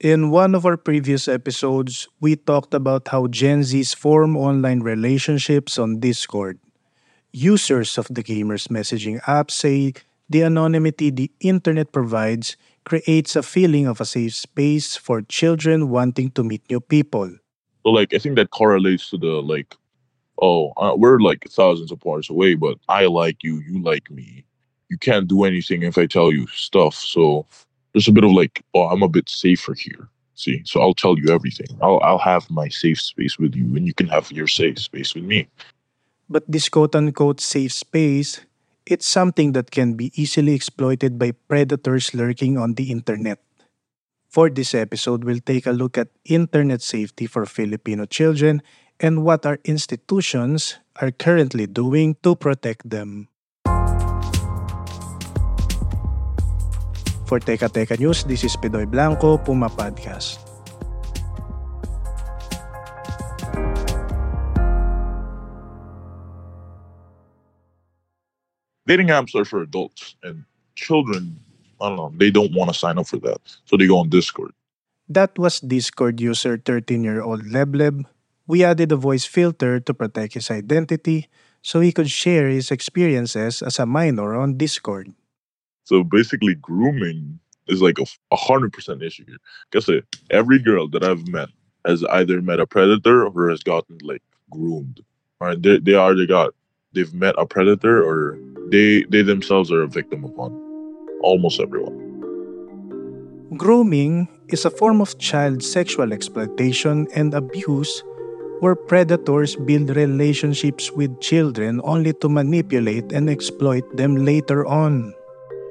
In one of our previous episodes, we talked about how Gen Zs form online relationships on Discord. Users of the gamer's messaging app say the anonymity the internet provides creates a feeling of a safe space for children wanting to meet new people. So like I think that correlates to the like, oh, uh, we're like thousands of miles away, but I like you, you like me. You can't do anything if I tell you stuff. So there's a bit of like, oh, I'm a bit safer here. See, so I'll tell you everything. I'll I'll have my safe space with you, and you can have your safe space with me. But this quote unquote safe space, it's something that can be easily exploited by predators lurking on the internet. For this episode, we'll take a look at internet safety for Filipino children and what our institutions are currently doing to protect them. For Teka Teka News, this is Pidoy Blanco, Puma Podcast. Dating apps are for adults, and children, I don't know, they don't want to sign up for that, so they go on Discord. That was Discord user 13-year-old Lebleb. We added a voice filter to protect his identity so he could share his experiences as a minor on Discord. So basically, grooming is like a hundred percent issue here. Guess it. Every girl that I've met has either met a predator or has gotten like groomed. Right, they they either got they've met a predator or they they themselves are a victim of one. Almost everyone. Grooming is a form of child sexual exploitation and abuse where predators build relationships with children only to manipulate and exploit them later on.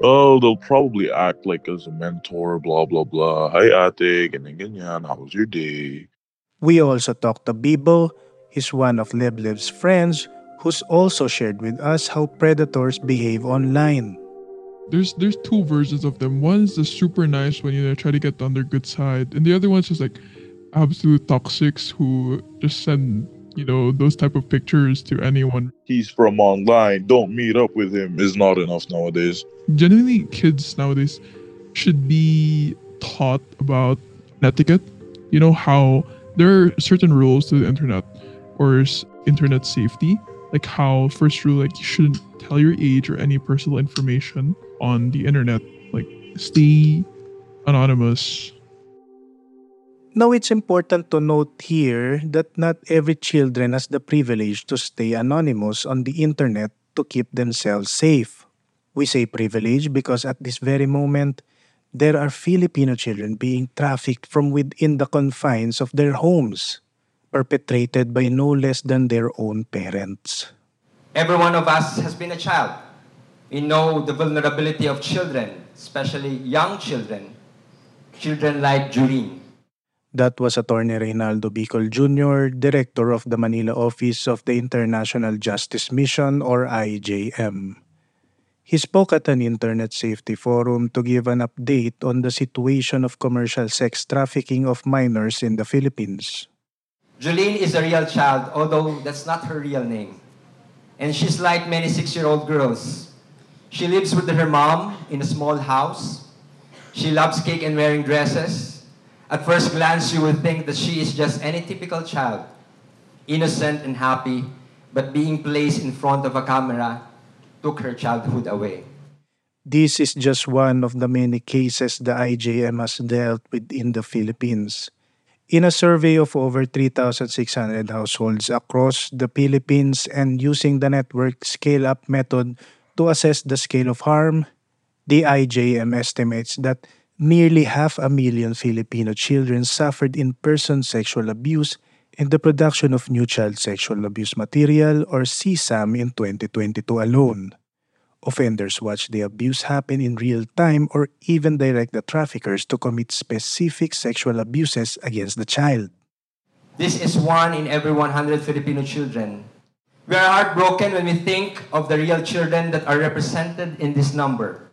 Oh, they'll probably act like as a mentor, blah blah blah. Hi ate, ganyan ganyan. How was your day? We also talked to Bibo, he's one of Lebleb's friends, who's also shared with us how predators behave online. There's there's two versions of them. One's the super nice when you know try to get on their good side, and the other one's just like absolute toxics who just send you know those type of pictures to anyone. He's from online. Don't meet up with him is not enough nowadays. Genuinely, kids nowadays should be taught about etiquette. You know how there are certain rules to the internet or internet safety, like how first rule like you shouldn't tell your age or any personal information on the internet. Like stay anonymous. Now it's important to note here that not every children has the privilege to stay anonymous on the internet to keep themselves safe. We say privilege because at this very moment, there are Filipino children being trafficked from within the confines of their homes, perpetrated by no less than their own parents. Every one of us has been a child. We know the vulnerability of children, especially young children, children like Julene. That was Attorney Reynaldo Bicol Jr., Director of the Manila Office of the International Justice Mission or IJM. He spoke at an internet safety forum to give an update on the situation of commercial sex trafficking of minors in the Philippines. Julene is a real child, although that's not her real name. And she's like many six year old girls. She lives with her mom in a small house. She loves cake and wearing dresses. At first glance, you would think that she is just any typical child, innocent and happy, but being placed in front of a camera took her childhood away. This is just one of the many cases the IJM has dealt with in the Philippines. In a survey of over 3,600 households across the Philippines and using the network scale up method to assess the scale of harm, the IJM estimates that nearly half a million Filipino children suffered in person sexual abuse in the production of new child sexual abuse material or CSAM in 2022 alone. Offenders watch the abuse happen in real time or even direct the traffickers to commit specific sexual abuses against the child. This is one in every 100 Filipino children. We are heartbroken when we think of the real children that are represented in this number.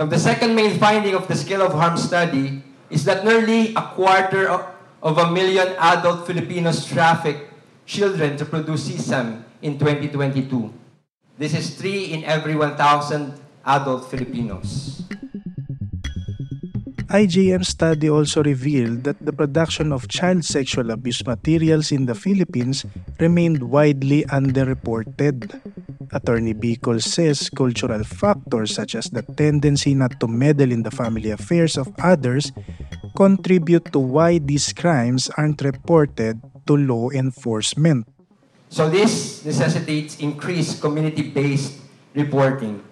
Now, the second main finding of the scale of harm study is that nearly a quarter of, of a million adult Filipinos trafficked children to produce CSAM in 2022. This is 3 in every 1,000 adult Filipinos. IJM study also revealed that the production of child sexual abuse materials in the Philippines remained widely underreported. Attorney Bicol says cultural factors such as the tendency not to meddle in the family affairs of others contribute to why these crimes aren't reported to law enforcement. So this necessitates increased community-based reporting.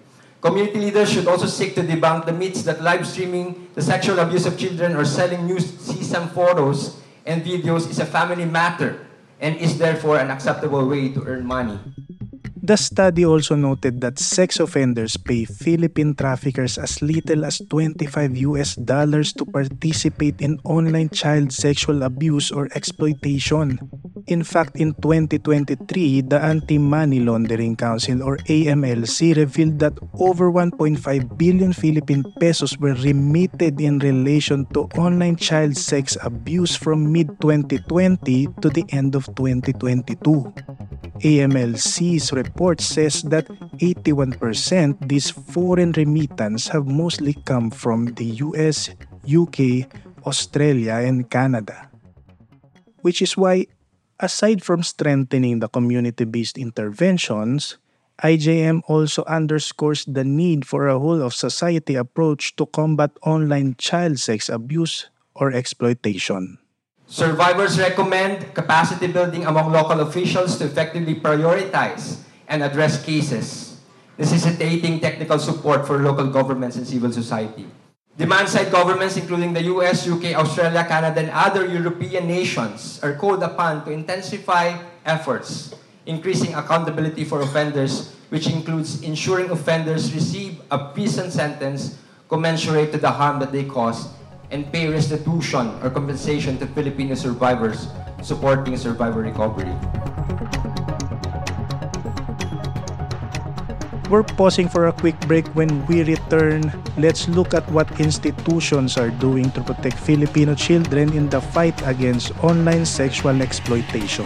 Community leaders should also seek to debunk the myths that live streaming the sexual abuse of children or selling news CSAM photos and videos is a family matter and is therefore an acceptable way to earn money. The study also noted that sex offenders pay Philippine traffickers as little as 25 US dollars to participate in online child sexual abuse or exploitation. In fact, in 2023, the Anti-Money Laundering Council or AMLC revealed that over 1.5 billion Philippine pesos were remitted in relation to online child sex abuse from mid-2020 to the end of 2022. AMLC's report says that 81% these foreign remittance have mostly come from the US, UK, Australia, and Canada. Which is why, aside from strengthening the community based interventions, IJM also underscores the need for a whole of society approach to combat online child sex abuse or exploitation. Survivors recommend capacity building among local officials to effectively prioritize and address cases, necessitating technical support for local governments and civil society. Demand-side governments, including the US, UK, Australia, Canada, and other European nations, are called upon to intensify efforts, increasing accountability for offenders, which includes ensuring offenders receive a prison sentence commensurate to the harm that they caused and pay restitution or compensation to Filipino survivors supporting survivor recovery. We're pausing for a quick break. When we return, let's look at what institutions are doing to protect Filipino children in the fight against online sexual exploitation.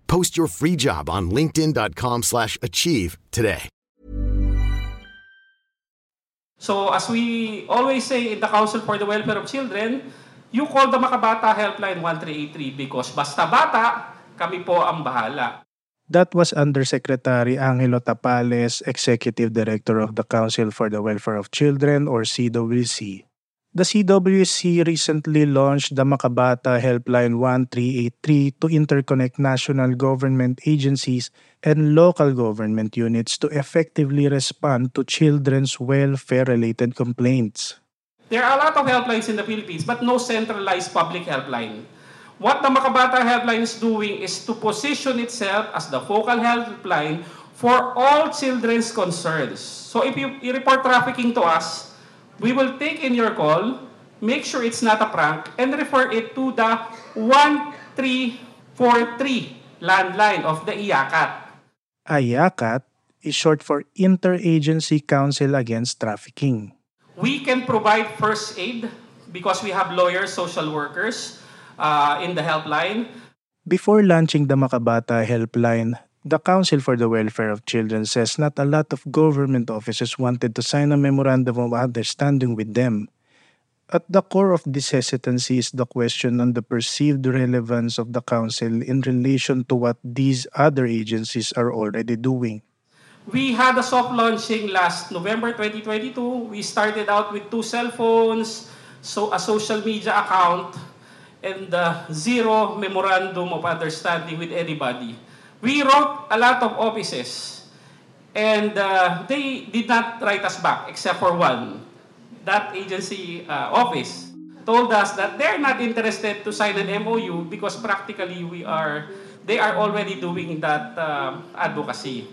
Post your free job on linkedin.com slash achieve today. So as we always say in the Council for the Welfare of Children, you call the Makabata Helpline 1383 because basta bata, kami po ang bahala. That was Undersecretary Angelo Tapales, Executive Director of the Council for the Welfare of Children or CWC. The CWC recently launched the Makabata Helpline 1383 to interconnect national government agencies and local government units to effectively respond to children's welfare-related complaints. There are a lot of helplines in the Philippines but no centralized public helpline. What the Makabata Helpline is doing is to position itself as the focal helpline for all children's concerns. So if you, report trafficking to us, we will take in your call, make sure it's not a prank, and refer it to the 1343 landline of the IACAT. IACAT is short for Interagency Council Against Trafficking. We can provide first aid because we have lawyers, social workers uh, in the helpline. Before launching the Makabata Helpline, the Council for the Welfare of Children says not a lot of government officers wanted to sign a memorandum of understanding with them. At the core of this hesitancy is the question on the perceived relevance of the Council in relation to what these other agencies are already doing. We had a soft launching last November 2022. We started out with two cell phones, so a social media account, and uh, zero memorandum of understanding with anybody. We wrote a lot of offices, and uh, they did not write us back except for one. That agency uh, office told us that they're not interested to sign an MOU because practically we are, they are already doing that uh, advocacy.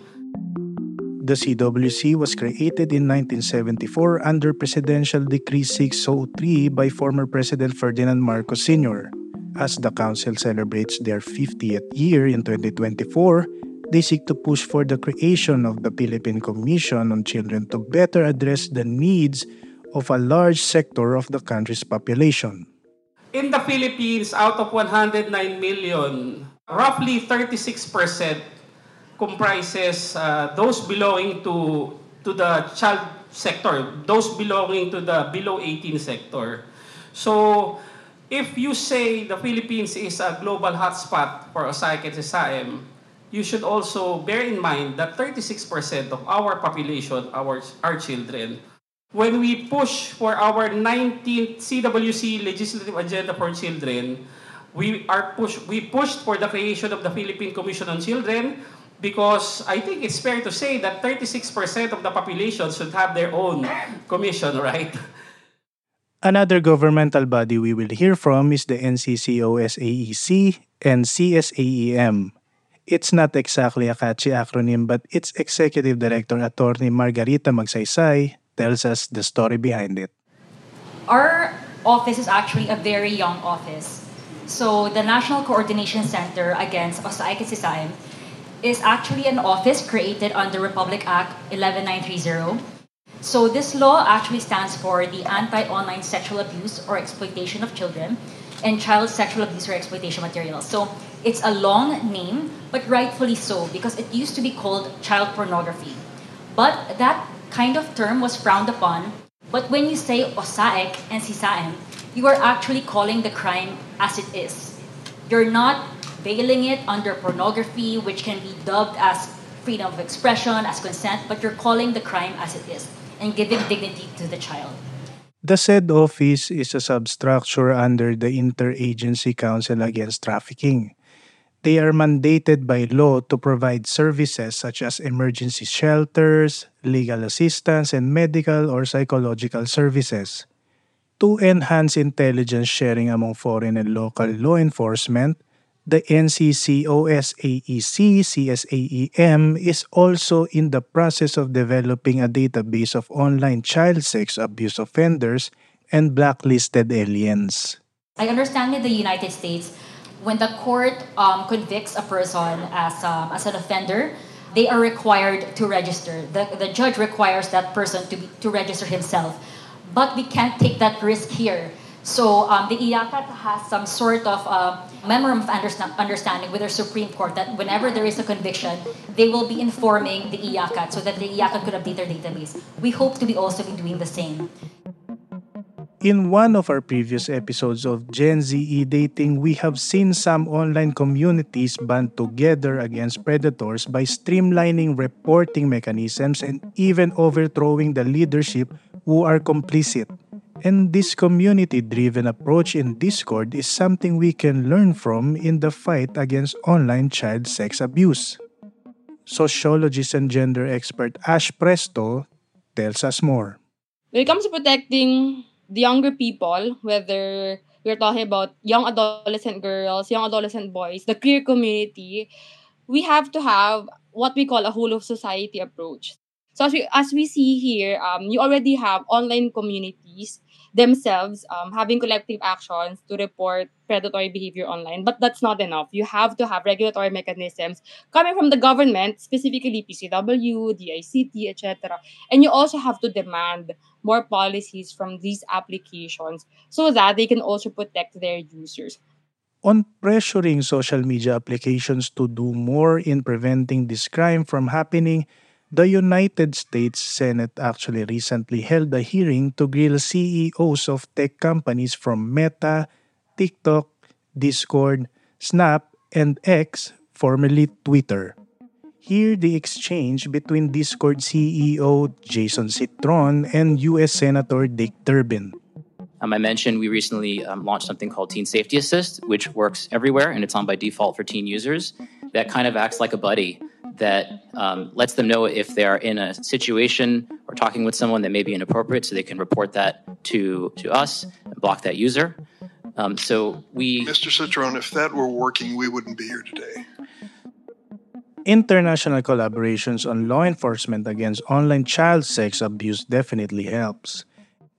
The CWC was created in 1974 under Presidential Decree 603 by former President Ferdinand Marcos Sr. As the Council celebrates their 50th year in 2024, they seek to push for the creation of the Philippine Commission on Children to better address the needs of a large sector of the country's population. In the Philippines, out of 109 million, roughly 36% comprises uh, those belonging to, to the child sector, those belonging to the below 18 sector. So if you say the Philippines is a global hotspot for OSAIC and you should also bear in mind that 36% of our population are, are children. When we push for our 19th CWC legislative agenda for children, we are push we pushed for the creation of the Philippine Commission on Children because I think it's fair to say that 36% of the population should have their own commission, right? Another governmental body we will hear from is the NCCOSAEC and CSAEM. It's not exactly a catchy acronym but its executive director attorney Margarita Magsaysay tells us the story behind it. Our office is actually a very young office. So the National Coordination Center against and is actually an office created under Republic Act 11930 so this law actually stands for the Anti-Online Sexual Abuse or Exploitation of Children and Child Sexual Abuse or Exploitation Materials. So it's a long name, but rightfully so because it used to be called child pornography. But that kind of term was frowned upon. But when you say OSAEC and CSAEM, you are actually calling the crime as it is. You're not veiling it under pornography, which can be dubbed as freedom of expression, as consent, but you're calling the crime as it is and giving dignity to the child. The said office is a substructure under the Interagency Council Against Trafficking. They are mandated by law to provide services such as emergency shelters, legal assistance, and medical or psychological services. To enhance intelligence sharing among foreign and local law enforcement, the NCCOSAEC CSAEM is also in the process of developing a database of online child sex abuse offenders and blacklisted aliens. I understand in the United States, when the court um, convicts a person as, um, as an offender, they are required to register. The, the judge requires that person to, be, to register himself. But we can't take that risk here. So um, the IACAT has some sort of uh, memorandum of understanding with the Supreme Court that whenever there is a conviction, they will be informing the IACAT so that the IACAT could update their database. We hope to be also be doing the same. In one of our previous episodes of Gen Z e-dating, we have seen some online communities band together against predators by streamlining reporting mechanisms and even overthrowing the leadership who are complicit. And this community driven approach in Discord is something we can learn from in the fight against online child sex abuse. Sociologist and gender expert Ash Presto tells us more. When it comes to protecting the younger people, whether we're talking about young adolescent girls, young adolescent boys, the queer community, we have to have what we call a whole of society approach. So as we, as we see here, um, you already have online communities themselves um, having collective actions to report predatory behavior online. But that's not enough. You have to have regulatory mechanisms coming from the government, specifically PCW, DICT, etc. And you also have to demand more policies from these applications so that they can also protect their users. On pressuring social media applications to do more in preventing this crime from happening, the United States Senate actually recently held a hearing to grill CEOs of tech companies from Meta, TikTok, Discord, Snap, and X, formerly Twitter. Here the exchange between Discord CEO Jason Citron and US Senator Dick Durbin. Um, I mentioned we recently um, launched something called Teen Safety Assist, which works everywhere and it's on by default for teen users. That kind of acts like a buddy that um, lets them know if they are in a situation or talking with someone that may be inappropriate, so they can report that to to us and block that user. Um, so we, Mr. Citron, if that were working, we wouldn't be here today. International collaborations on law enforcement against online child sex abuse definitely helps.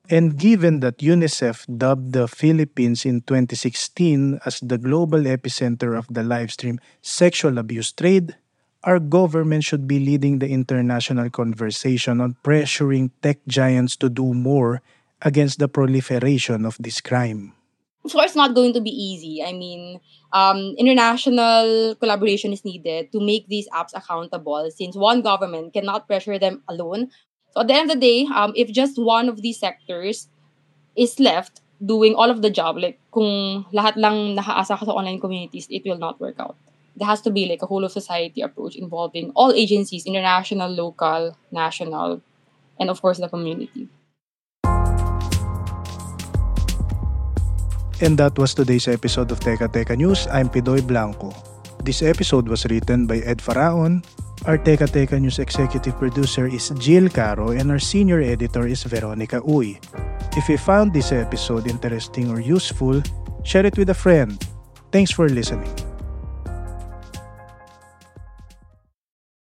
And given that UNICEF dubbed the Philippines in 2016 as the global epicenter of the livestream sexual abuse trade, our government should be leading the international conversation on pressuring tech giants to do more against the proliferation of this crime. Of course, not going to be easy. I mean, um, international collaboration is needed to make these apps accountable since one government cannot pressure them alone So at the end of the day, um, if just one of these sectors is left doing all of the job, like kung lahat lang nakaasa ka sa online communities, it will not work out. There has to be like a whole of society approach involving all agencies, international, local, national, and of course the community. And that was today's episode of Teka Teka News. I'm Pidoy Blanco. This episode was written by Ed Faraon, Our Teka Teka News executive producer is Jill Caro and our senior editor is Veronica Uy. If you found this episode interesting or useful, share it with a friend. Thanks for listening.